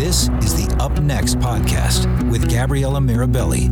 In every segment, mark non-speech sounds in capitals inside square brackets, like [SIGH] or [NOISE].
This is the Up Next podcast with Gabriella Mirabelli.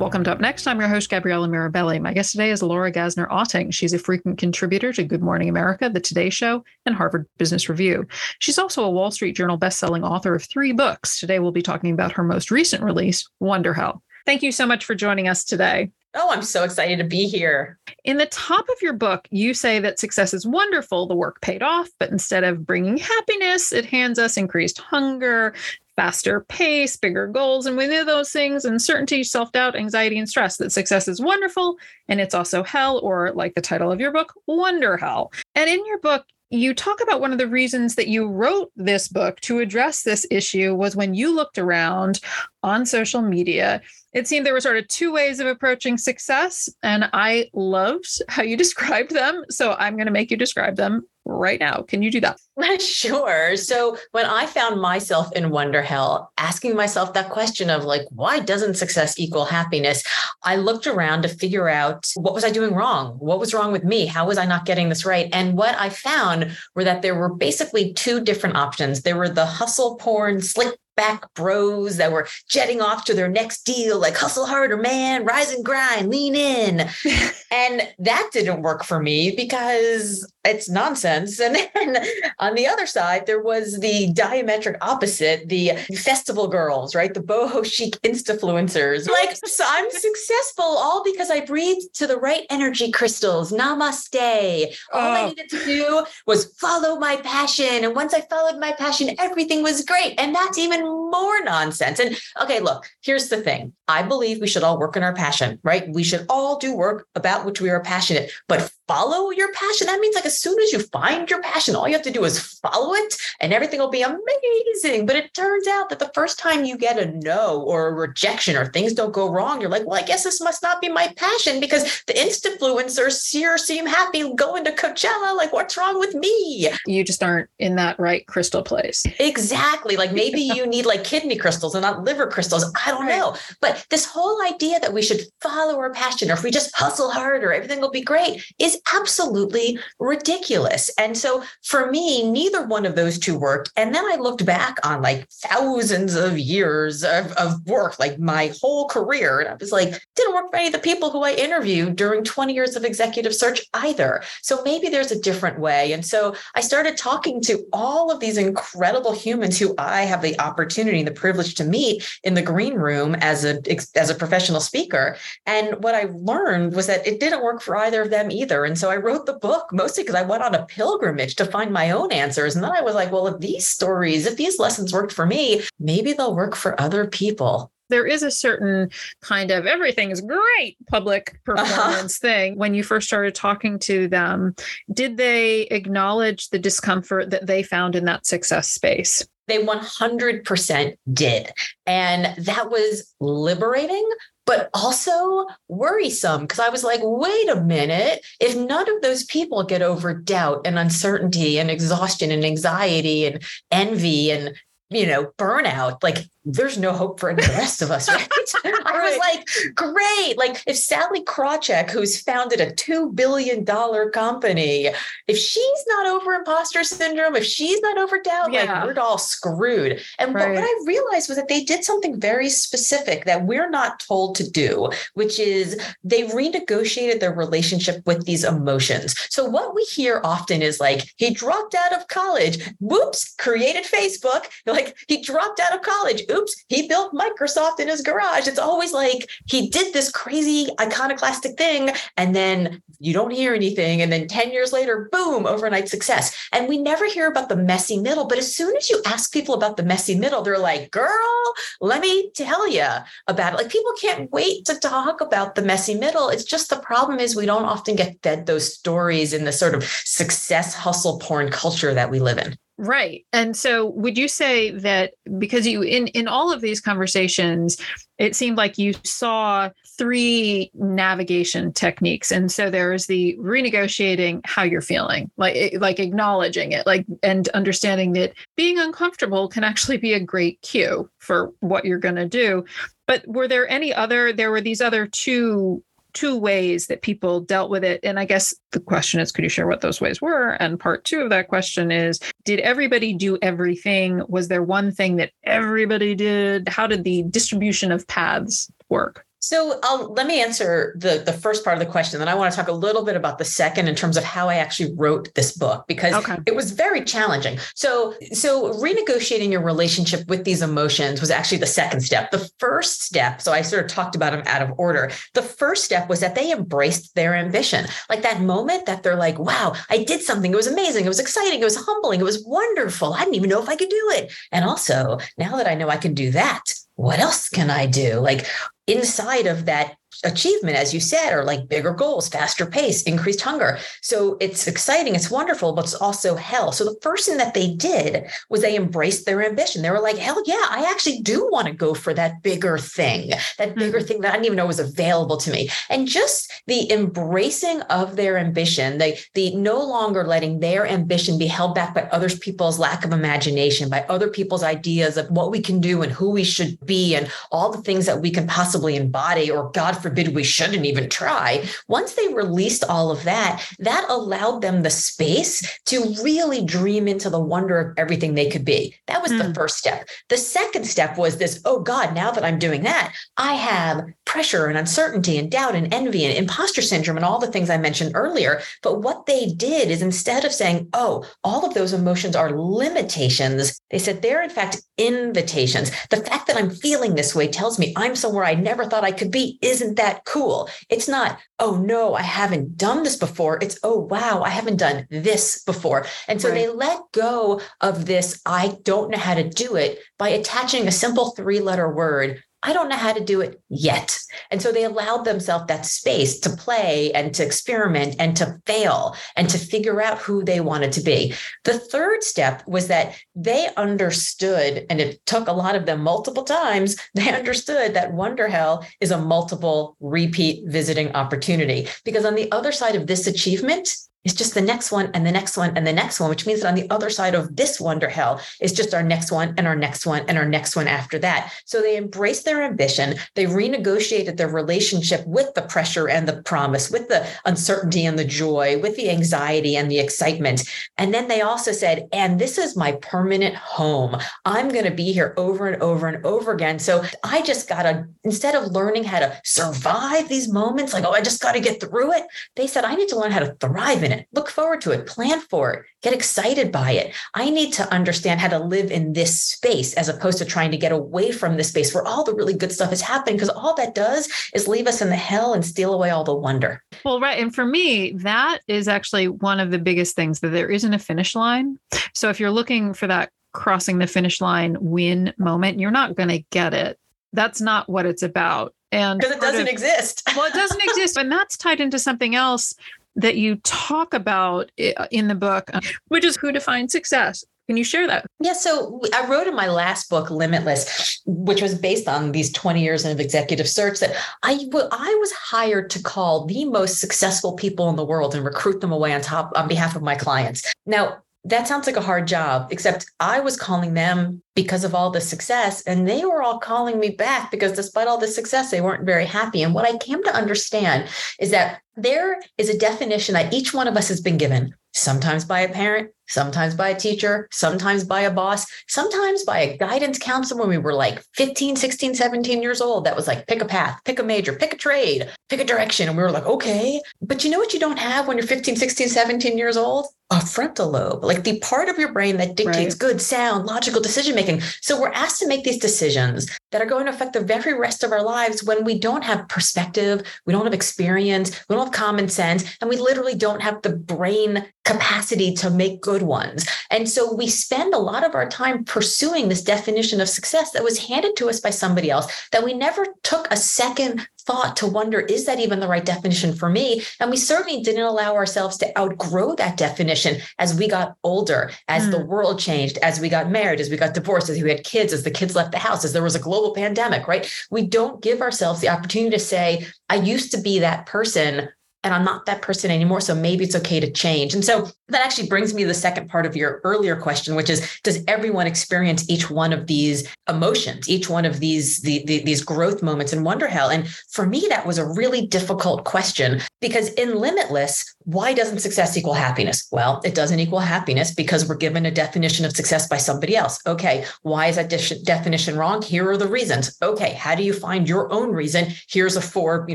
Welcome to Up Next. I'm your host, Gabriella Mirabelli. My guest today is Laura Gassner Otting. She's a frequent contributor to Good Morning America, The Today Show, and Harvard Business Review. She's also a Wall Street Journal bestselling author of three books. Today, we'll be talking about her most recent release, Wonderhell. Thank you so much for joining us today. Oh, I'm so excited to be here. In the top of your book, you say that success is wonderful, the work paid off, but instead of bringing happiness, it hands us increased hunger, faster pace, bigger goals, and within those things, uncertainty, self doubt, anxiety, and stress. That success is wonderful and it's also hell, or like the title of your book, Wonder Hell. And in your book, you talk about one of the reasons that you wrote this book to address this issue was when you looked around on social media it seemed there were sort of two ways of approaching success and i loved [LAUGHS] how you described them. So i'm going to make you describe them right now. Can you do that? [LAUGHS] Sure. So when i found myself in wonder hell asking myself that question of like why doesn't success equal happiness? I looked around to figure out what was i doing wrong? What was wrong with me? How was i not getting this right? And what i found were that there were basically two different options. There were the hustle porn slick back bros that were jetting off to their next deal, like hustle harder, man, rise and grind, lean in. [LAUGHS] and that didn't work for me because it's nonsense. And then on the other side, there was the diametric opposite, the festival girls, right? The boho chic instafluencers. [LAUGHS] Like, so I'm successful all because I breathed to the right energy crystals. Namaste. All oh. I needed to do was follow my passion. And once I followed my passion, everything was great. And that's even more nonsense. And okay, look, here's the thing. I believe we should all work in our passion, right? We should all do work about which we are passionate, but follow your passion. That means like as soon as you find your passion, all you have to do is follow it and everything will be amazing. But it turns out that the first time you get a no or a rejection or things don't go wrong, you're like, well, I guess this must not be my passion because the influencers here seem happy going to Coachella. Like, what's wrong with me? You just aren't in that right crystal place. Exactly. Like maybe [LAUGHS] you need like kidney crystals and not liver crystals. I don't right. know. But this whole idea that we should follow our passion or if we just hustle harder, everything will be great is is absolutely ridiculous. And so for me, neither one of those two worked. And then I looked back on like thousands of years of, of work, like my whole career. And I was like, didn't work for any of the people who I interviewed during 20 years of executive search either. So maybe there's a different way. And so I started talking to all of these incredible humans who I have the opportunity and the privilege to meet in the green room as a as a professional speaker. And what I learned was that it didn't work for either of them either. And so I wrote the book mostly because I went on a pilgrimage to find my own answers. And then I was like, well, if these stories, if these lessons worked for me, maybe they'll work for other people there is a certain kind of everything is great public [LAUGHS] uh-huh. performance uh-huh. thing. When you first started talking to them, did they acknowledge the discomfort that they found in that success space? They 100% did. And that was liberating, but also worrisome because I was like, wait a minute. If none of those people get over doubt and uncertainty and exhaustion and anxiety and envy and you know, burnout, like there's no hope for any of the rest of us, [LAUGHS] right? I was like, great. Like if Sallie Krawcheck, who's founded a $2 billion company, if she's not over imposter syndrome, if she's not over doubt, yeah. like we're all screwed. And right. what I realized was that they did something very specific that we're not told to do, which is they renegotiated their relationship with these emotions. So what we hear often is like, he dropped out of college, whoops, created Facebook. Like he dropped out of college oops, he built Microsoft in his garage. It's always like he did this crazy iconoclastic thing and then you don't hear anything. And then 10 years later, boom, overnight success. And we never hear about the messy middle. But as soon as you ask people about the messy middle, they're like, girl, let me tell you about it. Like people can't wait to talk about the messy middle. It's just the problem is we don't often get fed those stories in the sort of success hustle porn culture that we live in. Right. And so would you say that because you in in all of these conversations it seemed like you saw three navigation techniques and so there's the renegotiating how you're feeling like eh, like acknowledging it like and understanding that being uncomfortable can actually be a great cue for what you're going to do but were there any other there were these other two two ways that people dealt with it. And I guess the question is, could you share what those ways were? And part two of that question is, did everybody do everything? Was there one thing that everybody did? How did the distribution of paths work? So I'll, let me answer the, the first part of the question. Then I want to talk a little bit about the second in terms of how I actually wrote this book because okay. it was very challenging. So, so renegotiating your relationship with these emotions was actually the second step. The first step, so I sort of talked about them out of order. The first step was that they embraced their ambition. Like that moment that they're like, wow, I did something. It was amazing. It was exciting. It was humbling. It was wonderful. I didn't even know if I could do it. And also, now that I know I can do that, what else can I do? Like inside of that achievement, as you said, or like bigger goals, faster pace, increased hunger. So it's exciting, it's wonderful, but it's also hell. So the first thing that they did was they embraced their ambition. They were like, hell yeah, I actually do want to go for that bigger thing, that bigger mm-hmm. thing that I didn't even know was available to me. And just the embracing of their ambition, they the no longer letting their ambition be held back by other people's lack of imagination, by other people's ideas of what we can do and who we should be and all the things that we can possibly embody or God forbid we shouldn't even try. Once they released all of that, that allowed them the space to really dream into the wonder of everything they could be. That was mm. the hmm. first step. The second step was this oh God, now that I'm doing that, I have pressure and uncertainty and doubt and envy and imposter syndrome and all the things I mentioned earlier. But what they did is instead of saying, oh, all of those emotions are limitations, they said they're in fact invitations. The fact that I'm feeling this way tells me I'm somewhere I never thought I could be. Isn't that cool? It's not, oh no, I haven't done this before. It's, oh wow, I haven't done this before. And so right. they let go of this, I don't know how to do it by attaching a simple three letter word I don't know how to do it yet. And so they allowed themselves that space to play and to experiment and to fail and to figure out who they wanted to be. The third step was that they understood, and it took a lot of them multiple times, [LAUGHS] they understood that Wonder Hell is a multiple repeat visiting opportunity. Because on the other side of this achievement, it's just the next one and the next one and the next one, which means that on the other side of this wonder hell is just our next one and our next one and our next one after that. So they embraced their ambition. They renegotiated their relationship with the pressure and the promise, with the uncertainty and the joy, with the anxiety and the excitement. And then they also said, and this is my permanent home. I'm going to be here over and over and over again. So I just got to, instead of learning how to survive these moments, like, oh, I just got to get through it, they said, I need to learn how to thrive in it it, look forward to it, plan for it, get excited by it. I need to understand how to live in this space as opposed to trying to get away from this space where all the really good stuff is happening, because all that does is leave us in the hell and steal away all the wonder. Well, right. And for me, that is actually one of the biggest things that there isn't a finish line. So if you're looking for that crossing the finish line win moment, you're not going to get it. That's not what it's about. And because it doesn't of, exist. well, it doesn't [LAUGHS] exist. And that's tied into something else that you talk about uh, in the book, uh, which is who defines success. Can you share that? Yeah. So I wrote in my last book, Limitless, which was based on these 20 years of executive search, that I I was hired to call the most successful people in the world and recruit them away on top on behalf of my clients. Now, that sounds like a hard job, except I was calling them because of all the success, and they were all calling me back because despite all the success, they weren't very happy. And what I came to understand is that there is a definition that each one of us has been given, sometimes by a parent, sometimes by a teacher, sometimes by a boss, sometimes by a guidance counselor when we were like 15, 16, 17 years old. That was like, pick a path, pick a major, pick a trade, pick a direction. And we were like, okay. But you know what you don't have when you're 15, 16, 17 years old? A frontal lobe, like the part of your brain that dictates right. good, sound, logical decision making. So we're asked to make these decisions that are going to affect the very rest of our lives when we don't have perspective, we don't have experience, we don't have common sense, and we literally don't have the brain capacity to make good good ones. And so we spend a lot of our time pursuing this definition of success that was handed to us by somebody else that we never took a second thought to wonder is that even the right definition for me and we certainly didn't allow ourselves to outgrow that definition as we got older as mm. the world changed as we got married as we got divorced as we had kids as the kids left the house as there was a global pandemic right we don't give ourselves the opportunity to say i used to be that person and I'm not that person anymore. So maybe it's okay to change. And so that actually brings me to the second part of your earlier question, which is Does everyone experience each one of these emotions, each one of these, the, the, these growth moments in Wonder Hell? And for me, that was a really difficult question because in Limitless, why doesn't success equal happiness? Well, it doesn't equal happiness because we're given a definition of success by somebody else. Okay, why is that de- definition wrong? Here are the reasons. Okay, how do you find your own reason? Here's a four, you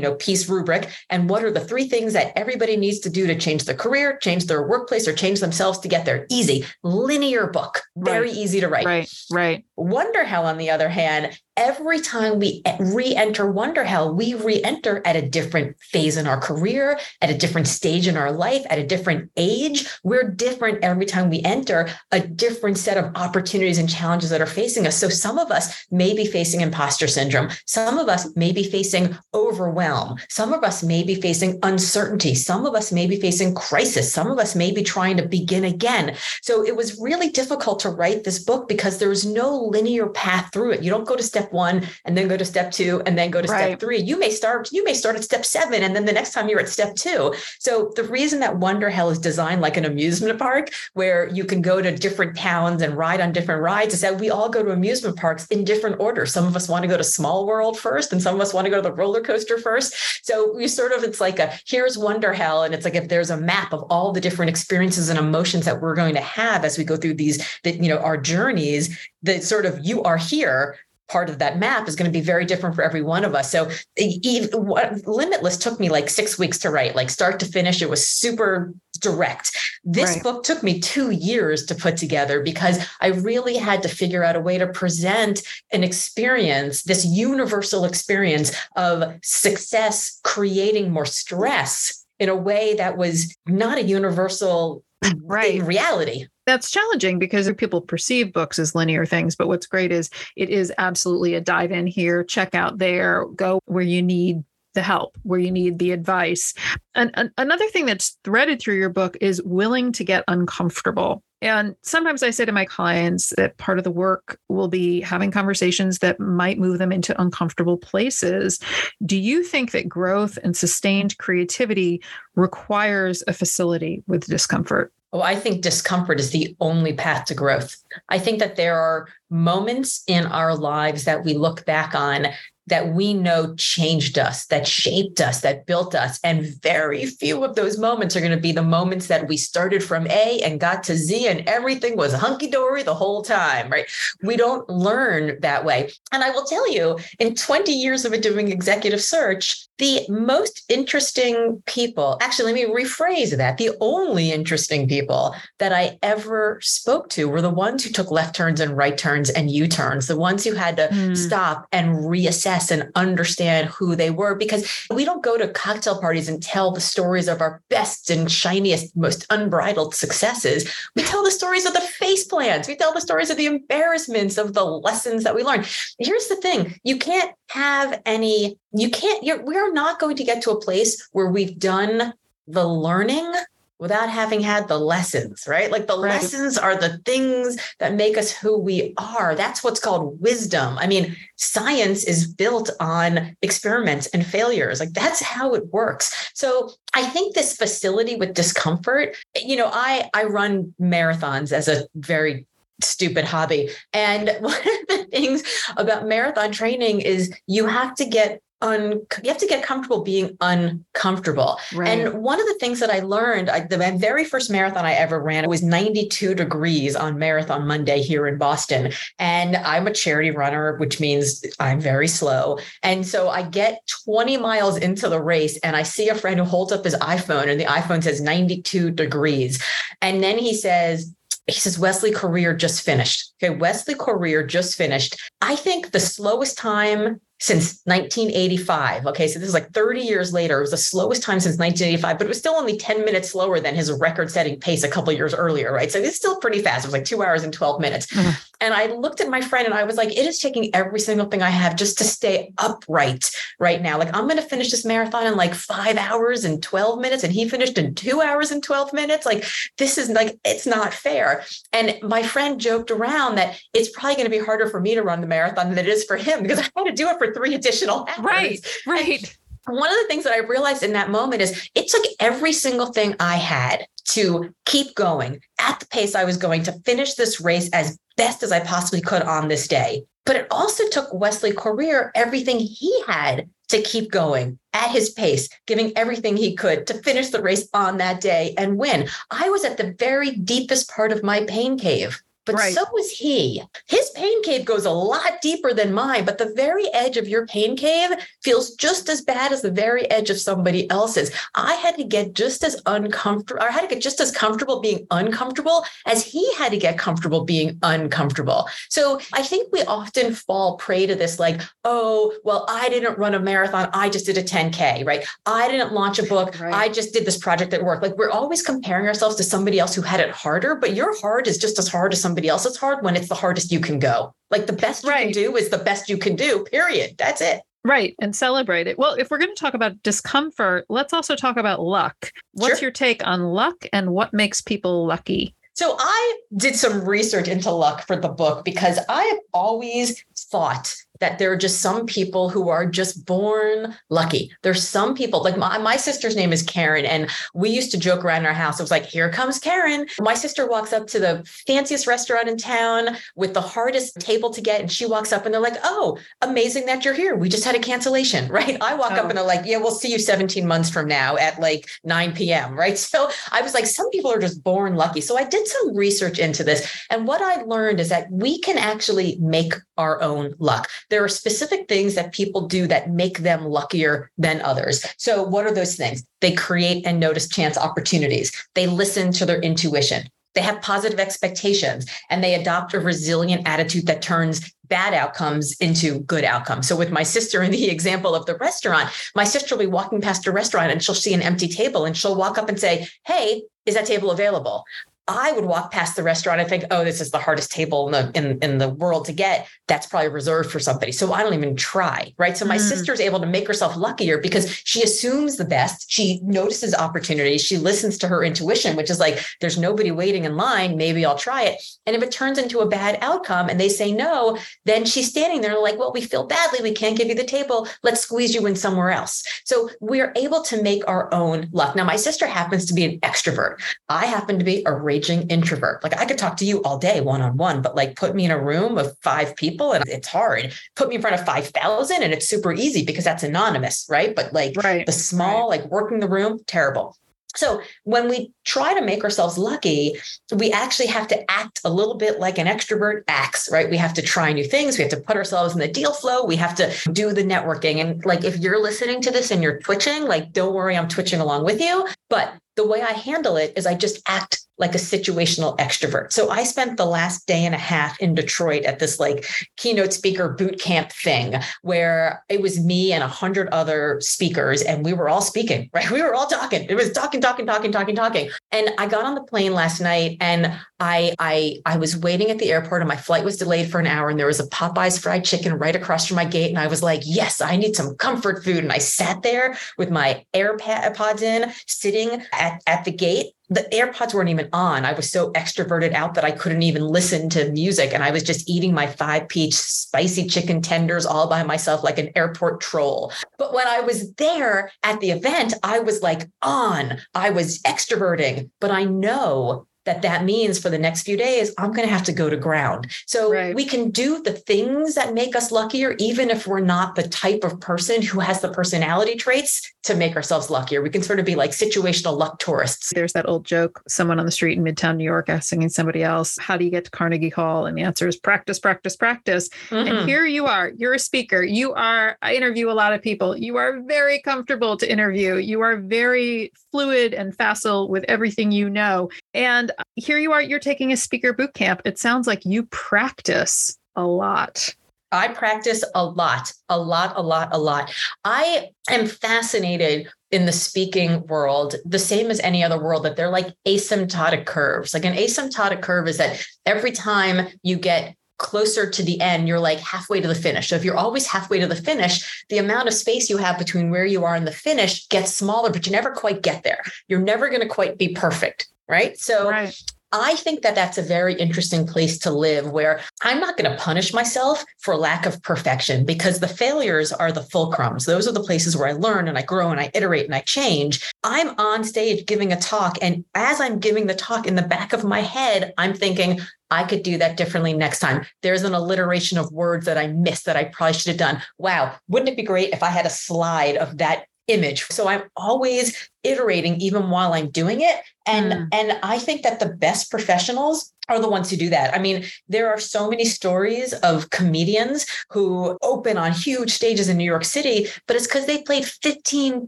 know, piece rubric. And what are the three things that everybody needs to do to change their career, change their workplace, or change themselves to get there? Easy, linear book, very right. easy to write. Right, right. Wonder Hell, on the other hand, every time we re-enter Wonder Hell, we re-enter at a different phase in our career, at a different stage in our life, at a different age. We're different every time we enter a different set of opportunities and challenges that are facing us. So some of us may be facing imposter syndrome. Some of us may be facing overwhelm. Some of us may be facing uncertainty. Some of us may be facing crisis. Some of us may be trying to begin again. So it was really difficult to write this book because there was no linear path through it. You don't go to step one and then go to step two and then go to right. step three. You may start, you may start at step seven and then the next time you're at step two. So the reason that Wonder Hell is designed like an amusement park where you can go to different towns and ride on different rides is that we all go to amusement parks in different order. Some of us want to go to Small World first and some of us want to go to the roller coaster first. So we sort of, it's like a here's Wonder Hell. And it's like if there's a map of all the different experiences and emotions that we're going to have as we go through these, that, you know, our journeys, that sort of you are here part of that map is going to be very different for every one of us. So even, what, Limitless took me like six weeks to write, like start to finish. It was super direct. This right. book took me two years to put together because I really had to figure out a way to present an experience, this universal experience of success creating more stress in a way that was not a universal right. reality that's challenging because people perceive books as linear things. But what's great is it is absolutely a dive in here, check out there, go where you need the help, where you need the advice. And, and another thing that's threaded through your book is willing to get uncomfortable. And sometimes I say to my clients that part of the work will be having conversations that might move them into uncomfortable places. Do you think that growth and sustained creativity requires a facility with discomfort? Oh, I think discomfort is the only path to growth. I think that there are moments in our lives that we look back on that we know changed us, that shaped us, that built us. And very few of those moments are going to be the moments that we started from A and got to Z and everything was hunky dory the whole time, right? We don't learn that way. And I will tell you, in 20 years of doing executive search, the most interesting people, actually, let me rephrase that. The only interesting people that I ever spoke to were the ones who took left turns and right turns and U turns, the ones who had to mm. stop and reassess and understand who they were because we don't go to cocktail parties and tell the stories of our best and shiniest, most unbridled successes. We tell the stories of the face plants. We tell the stories of the embarrassments of the lessons that we learned. Here's the thing you can't have any, you can't, you're, we're not going to get to a place where we've done the learning without having had the lessons, right? Like the right. lessons are the things that make us who we are. That's what's called wisdom. I mean, science is built on experiments and failures. Like that's how it works. So I think this facility with discomfort, you know, I I run marathons as a very stupid hobby. And [LAUGHS] one of the things about marathon training is you have to get un you have to get comfortable being uncomfortable. Right. And one of the things that I learned, I, the very first marathon I ever ran, it was 92 degrees on Marathon Monday here in Boston. And I'm a charity runner, which means I'm very slow. And so I get 20 miles into the race and I see a friend who holds up his iPhone and the iPhone says 92 degrees. And then he says, he says Wesley Korir just finished. Okay, Wesley Korir just finished. I think the slowest time since 1985. Okay, so this is like 30 years later. It was the slowest time since 1985, but it was still only 10 minutes slower than his record setting pace a couple years earlier, right? So it's still pretty fast. It was like two hours and 12 minutes. Mm-hmm. And I looked at my friend and I was like, it is taking every single thing I have just to stay upright right now. Like, I'm going to finish this marathon in like five hours and 12 minutes. And he finished in two hours and 12 minutes. Like, this is like, it's not fair. And my friend joked around that it's probably going to be harder for me to run the marathon than it is for him because I had to do it for three additional [LAUGHS] hours. Right, right. And one of the things that I realized in that moment is it took every single thing I had to keep going at the pace I was going to finish this race as best as I possibly could on this day. But it also took Wesley Korir everything he had to keep going at his pace, giving everything he could to finish the race on that day and win. I was at the very deepest part of my pain cave but right. so was he. His pain cave goes a lot deeper than mine, but the very edge of your pain cave feels just as bad as the very edge of somebody else's. I had to get just as uncomfortable, or I had to get just as comfortable being uncomfortable as he had to get comfortable being uncomfortable. So I think we often fall prey to this like, oh, well, I didn't run a marathon. I just did a 10K, right? I didn't launch a book. [LAUGHS] Right. I just did this project at work. Like we're always comparing ourselves to somebody else who had it harder, but your hard is just as hard as somebody somebody else it's hard when it's the hardest you can go. Like the best you right. can do is the best you can do, period. That's it. Right. And celebrate it. Well, if we're going to talk about discomfort, let's also talk about luck. What's sure. your take on luck and what makes people lucky? So I did some research into luck for the book because I have always thought that there are just some people who are just born lucky. There's some people, like my, my sister's name is Karen, and we used to joke around our house. It was like, here comes Karen. My sister walks up to the fanciest restaurant in town with the hardest table to get, and she walks up and they're like, oh, amazing that you're here. We just had a cancellation, [LAUGHS] right? I walk oh. up and they're like, yeah, we'll see you 17 months from now at like 9 p.m., right? [LAUGHS] So I was like, some people are just born lucky. So I did some research into this. And what I learned is that we can actually make our own luck there are specific things that people do that make them luckier than others. So, what are those things? They create and notice chance opportunities, they listen to their intuition. They have positive expectations and they adopt a resilient attitude that turns bad outcomes into good outcomes. So, with my sister in the [LAUGHS] example of the restaurant, my sister will be walking past a restaurant and she'll see an empty table and she'll walk up and say, Hey, is that table available? I would walk past the restaurant and think, oh, this is the hardest table in the in, in the world to get. That's probably reserved for somebody. So I don't even try. Right. So my mm. sister is able to make herself luckier because she assumes the best. She notices opportunities. She listens to her intuition, which is like, there's nobody waiting in line. Maybe I'll try it. And if it turns into a bad outcome and they say no, then she's standing there like, well, we feel badly. We can't give you the table. Let's squeeze you in somewhere else. So we're able to make our own luck. Now, my sister happens to be an extrovert. I happen to be a raging introvert. Like I could talk to you all day one on one, but like put me in a room of five people and it's hard. Put me in front of 5,000 and it's super easy because that's anonymous, right? But like right. the small, right. like working the room, terrible. So when we try to make ourselves lucky, we actually have to act a little bit like an extrovert acts, right? We have to try new things. We have to put ourselves in the deal flow. We have to do the networking. And like if you're listening to this and you're twitching, like don't worry, I'm twitching along with you. But the way I handle it is I just act like a situational extrovert. So I spent the last day and a half in Detroit at this like keynote speaker boot camp thing where it was me and a hundred other speakers and we were all speaking, [LAUGHS] right? We were all talking. It was talking, talking, talking, talking, talking. And I got on the plane last night and I I I was waiting at the airport and my flight was delayed for an hour and there was a Popeyes fried chicken right across from my gate and I was like, "Yes, I need some comfort food." And I sat there with my AirPods in, sitting at at the gate the AirPods weren't even on. I was so extroverted out that I couldn't even listen to music. And I was just eating my five peach spicy chicken tenders all by myself, like an airport troll. But when I was there at the event, I was like on, I was extroverting. But I know that that means for the next few days i'm going to have to go to ground. So right. we can do the things that make us luckier even if we're not the type of person who has the personality traits to make ourselves luckier. We can sort of be like situational luck tourists. There's that old joke someone on the street in midtown new york asking somebody else how do you get to carnegie hall? And the answer is practice practice practice. Mm-hmm. and here you are you're a speaker you are i interview a lot of people you are very comfortable to interview you are very fluid and facile with everything you know. And Uh, here you are, you're taking a speaker boot camp. It sounds like you practice a lot. I practice a lot, a lot, a lot, a lot. I am fascinated in the speaking world, the same as any other world, that they're like asymptotic curves. Like an asymptotic curve is that every time you get closer to the end, you're like halfway to the finish. So if you're always halfway to the finish, the amount of space you have between where you are and the finish gets smaller, but you never quite get there. You're never going to quite be perfect. Right. So right. I think that that's a very interesting place to live where I'm not going to punish myself for lack of perfection because the failures are the fulcrums. Those are the places where I learn and I grow and I iterate and I change. I'm on stage giving a talk. And as I'm giving the talk in the back of my head, I'm thinking, I could do that differently next time. There's an alliteration of words that I missed that I probably should have done. Wow, wouldn't it be great if I had a slide of that image? So I'm always iterating even while I'm doing it. And mm. and I think that the best professionals are the ones who do that. I mean, there are so many stories of comedians who open on huge stages in New York City, but it's because they played 15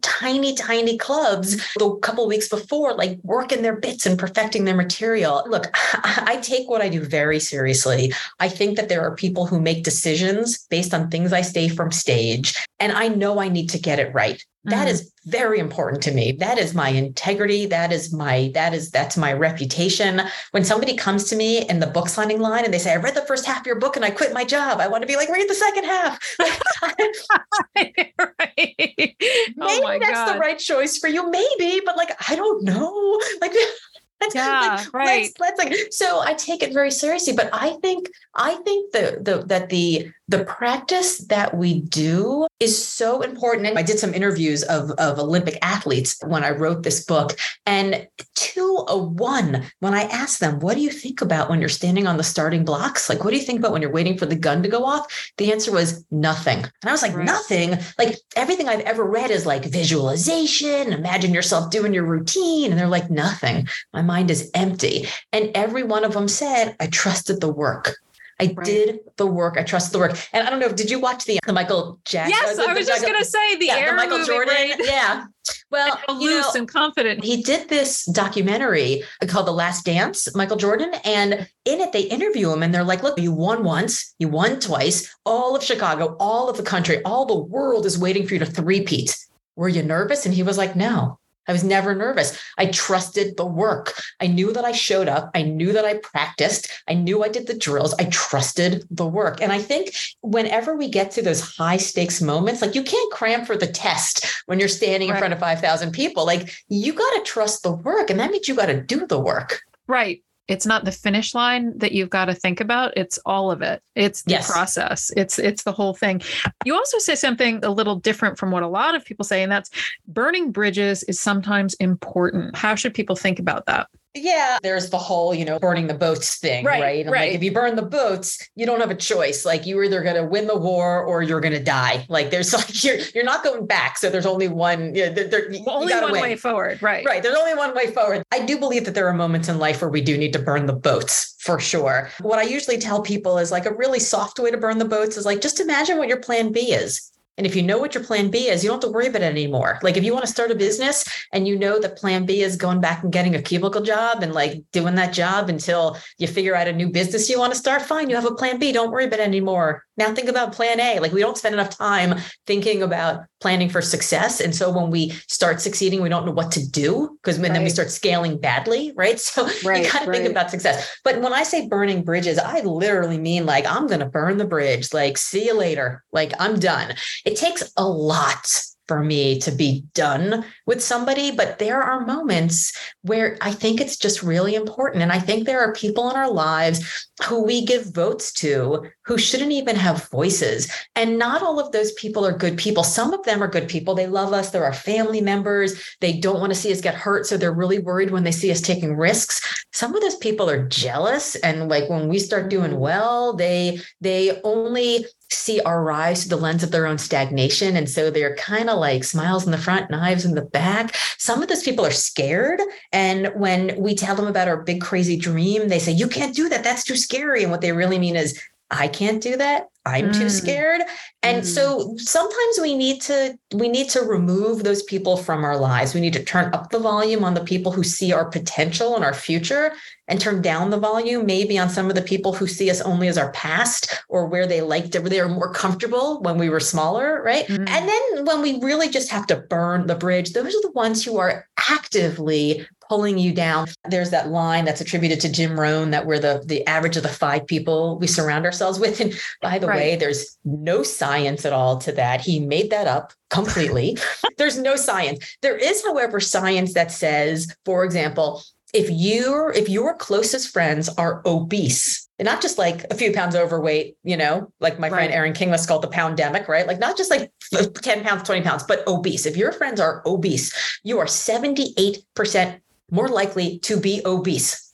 tiny, tiny clubs a couple weeks before, like working their bits and perfecting their material. Look, [LAUGHS] I take what I do very seriously. I think that there are people who make decisions based on things I say from stage, and I know I need to get it right. That mm. is very important to me. That is my integrity. That is my, that is, that's my reputation. When somebody comes to me in the book signing line and they say, I read the first half of your book and I quit my job. I want to be like, read the second half. [LAUGHS] right. [LAUGHS] Oh maybe that's God. the right choice for you. Maybe, but like, I don't know. [LAUGHS] Like, yeah, like, right. Let's, let's like so I take it very seriously, but I think I think the the that the the practice that we do is so important. And I did some interviews of, of Olympic athletes when I wrote this book. And to a one, when I asked them, what do you think about when you're standing on the starting blocks? Like, what do you think about when you're waiting for the gun to go off? The answer was nothing. And I was like, right. nothing. Like everything I've ever read is like visualization, imagine yourself doing your routine. And they're like, nothing. My mind is empty. And every one of them said, I trusted the work. I right. did the work. I trust the work. And I don't know, did you watch the, the Michael Jackson? Yes, uh, the, I was just going to say the, yeah, the Michael Jordan. Right? Yeah. Well, [LAUGHS] loose know, and confident. He did this documentary called The Last Dance, Michael Jordan. And in it, they interview him and they're like, look, you won once, you won twice. All of Chicago, all of the country, all the world is waiting for you to three-peat. Were you nervous? And he was like, no. I was never nervous. I trusted the work. I knew that I showed up. I knew that I practiced. I knew I did the drills. I trusted the work. And I think whenever we get to those high stakes moments, like you can't cram for the test when you're standing right. in front of 5,000 people. Like you got to trust the work. And that means you got to do the work. Right it's not the finish line that you've got to think about it's all of it. It's the yes. process. It's it's the whole thing. You also say something a little different from what a lot of people say and that's burning bridges is sometimes important. How should people think about that yeah, there's the whole, you know, burning the boats thing, right? right? right. Like if you burn the boats, you don't have a choice. Like you're either going to win the war or you're going to die. Like there's [LAUGHS] like you're you're not going back. So there's only one. You know, there, there, only one win. way forward, right? Right. There's only one way forward. I do believe that there are moments in life where we do need to burn the boats for sure. What I usually tell people is like a really soft way to burn the boats is like just imagine what your plan B is. And if you know what your plan B is, you don't have to worry about it anymore. Like if you want to start a business and you know that plan B is going back and getting a cubicle job and like doing that job until you figure out a new business you want to start, fine, you have a plan B. Don't worry about it anymore. Now think about plan A. Like we don't spend enough time thinking about planning for success. And so when we start succeeding, we don't know what to do because right. then we start scaling badly. Right. [LAUGHS] So right, you kind of right. think about success. But when I say burning bridges, I literally mean like I'm going to burn the bridge. Like see you later. Like I'm done. It takes a lot for me to be done with somebody, but there are moments where I think it's just really important. And I think there are people in our lives who we give votes to who shouldn't even have voices. And not all of those people are good people. Some of them are good people. They love us. They're our family members. They don't want to see us get hurt. So they're really worried when they see us taking risks. Some of those people are jealous. And like when we start doing well, they they only see our rise through the lens of their own stagnation. And so they're kind of like smiles in the front, knives in the back. Some of those people are scared. And when we tell them about our big, crazy dream, they say, You can't do that. That's too scary. And what they really mean is, I can't do that. I'm mm. too scared. And mm. so sometimes we need to we need to remove those people from our lives. We need to turn up the volume on the people who see our potential and our future and turn down the volume maybe on some of the people who see us only as our past or where they liked it, they were more comfortable when we were smaller, right? Mm. And then when we really just have to burn the bridge, those are the ones who are actively pulling you down. There's that line that's attributed to Jim Rohn that we're the, the average of the five people we surround ourselves with. And by the right. way, there's no science at all to that. He made that up completely. [LAUGHS] there's no science. There is, however, science that says, for example, if you if your closest friends are obese and not just like a few pounds overweight you know like my right. friend aaron king was called the pandemic right like not just like 10 pounds 20 pounds but obese if your friends are obese you are 78% more likely to be obese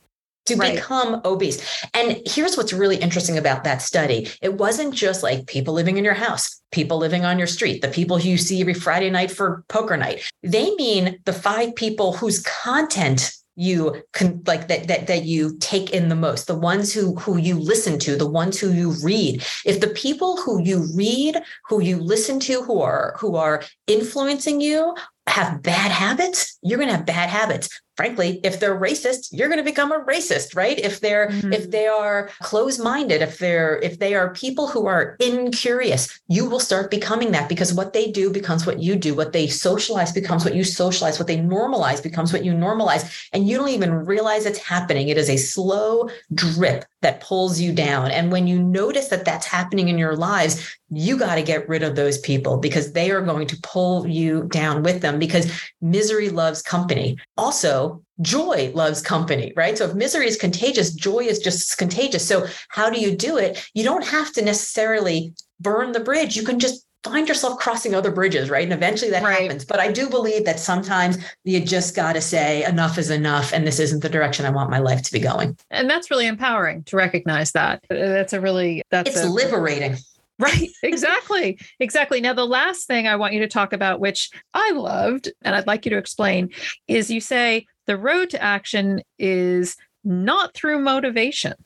to right. become obese. And here's what's really interesting about that study. It wasn't just like people living in your house, people living on your street, the people who you see every Friday night for poker night. They mean the five people whose content you can like that that that you take in the most the ones who who you listen to the ones who you read if the people who you read who you listen to who are who are influencing you have bad habits you're going to have bad habits frankly if they're racist you're going to become a racist right? If they're mm-hmm. if they are closed minded if they're if they are people who are incurious you will start becoming that because what they do becomes what you do. What they socialize becomes what you socialize. What they normalize becomes what you normalize. And you don't even realize it's happening. It is a slow drip that pulls you down. And when you notice that that's happening in your lives you got to get rid of those people because they are going to pull you down with them because misery loves company. Also joy loves company, right? So if misery is contagious, joy is just contagious. So how do you do it? You don't have to necessarily burn the bridge. You can just find yourself crossing other bridges, right? And eventually that right. happens. But I do believe that sometimes you just got to say enough is enough and this isn't the direction I want my life to be going. And that's really empowering to recognize that. Uh, that's a really that's It's a, liberating. [LAUGHS] Right, exactly. exactly. Now, the last thing I want you to talk about, which I loved and I'd like you to explain, is you say the road to action is not through motivation. [LAUGHS]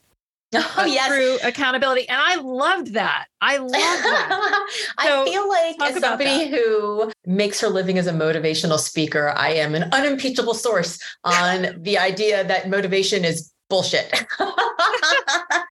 Oh, yes. Through accountability. And I loved that. I [LAUGHS] love that. So I feel like as somebody who makes her living as a motivational speaker, I am an unimpeachable source on [LAUGHS] the idea that motivation is bullshit.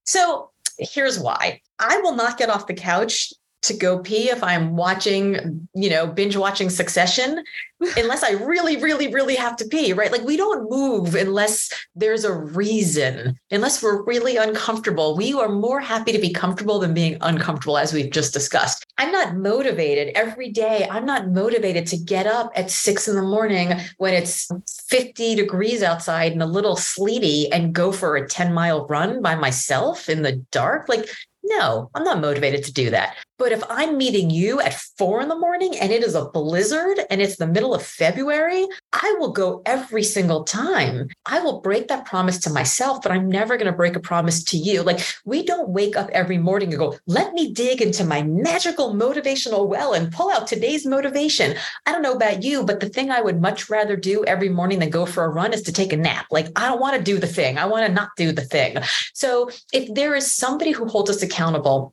so here's why I will not get off the couch to go pee if I'm watching, you know, binge watching Succession, [LAUGHS] unless I really, really, really have to pee, right? Like we don't move unless there's a reason, unless we're really uncomfortable. We are more happy to be comfortable than being uncomfortable, as we've just discussed. I'm not motivated every day. I'm not motivated to get up at six in the morning when it's 50 degrees outside and a little sleety and go for a 10 mile run by myself in the dark. Like, no, I'm not motivated to do that. But if I'm meeting you at four in the morning and it is a blizzard and it's the middle of February, I will go every single time. I will break that promise to myself, but I'm never going to break a promise to you. Like we don't wake up every morning and go, let me dig into my magical motivational well and pull out today's motivation. I don't know about you, but the thing I would much rather do every morning than go for a run is to take a nap. Like I don't want to do the thing. I want to not do the thing. So if there is somebody who holds us accountable,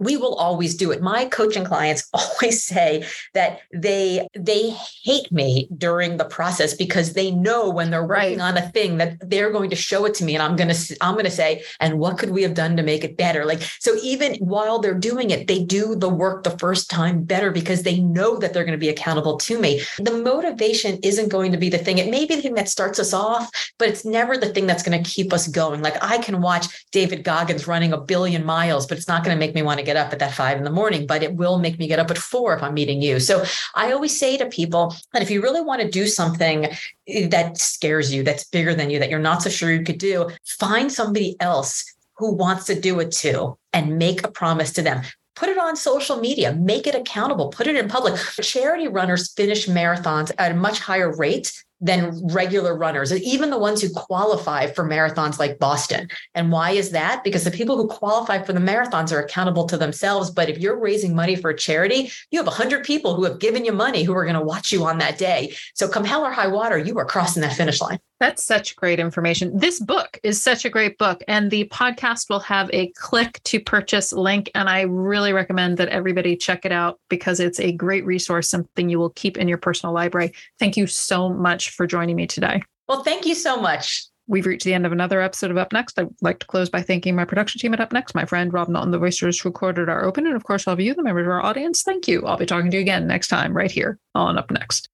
we will always do it. My coaching clients [LAUGHS] always say that they they hate me during the process because they know when they're working right. on a thing that they're going to show it to me and i'm going to i'm going to say and what could we have done to make it better? Like so even while they're doing it they do the work the first time better because they know that they're going to be accountable to me. The motivation isn't going to be the thing. It may be the thing that starts us off but it's never the thing that's going to keep us going. Like i can watch david goggins running a billion miles but it's not going to make me want to get up at that five in the morning, but it will make me get up at four if I'm meeting you. So I always say to people that if you really want to do something that scares you, that's bigger than you, that you're not so sure you could do, find somebody else who wants to do it too and make a promise to them put it on social media, make it accountable, put it in public. Charity runners finish marathons at a much higher rate than regular runners, even the ones who qualify for marathons like Boston. And why is that? Because the people who qualify for the marathons are accountable to themselves. But if you're raising money for a charity, you have 100 people who have given you money who are going to watch you on that day. So come hell or high water, you are crossing that finish line. That's such great information. This book is such a great book, and the podcast will have a click to purchase link. And I really recommend that everybody check it out because it's a great resource, something you will keep in your personal library. Thank you so much for joining me today. Well, thank you so much. We've reached the end of another episode of Up Next. I'd like to close by thanking my production team at Up Next, my friend Rob Knowlton, the voices who recorded our open, and of course, all of you, the members of our audience. Thank you. I'll be talking to you again next time, right here on Up Next.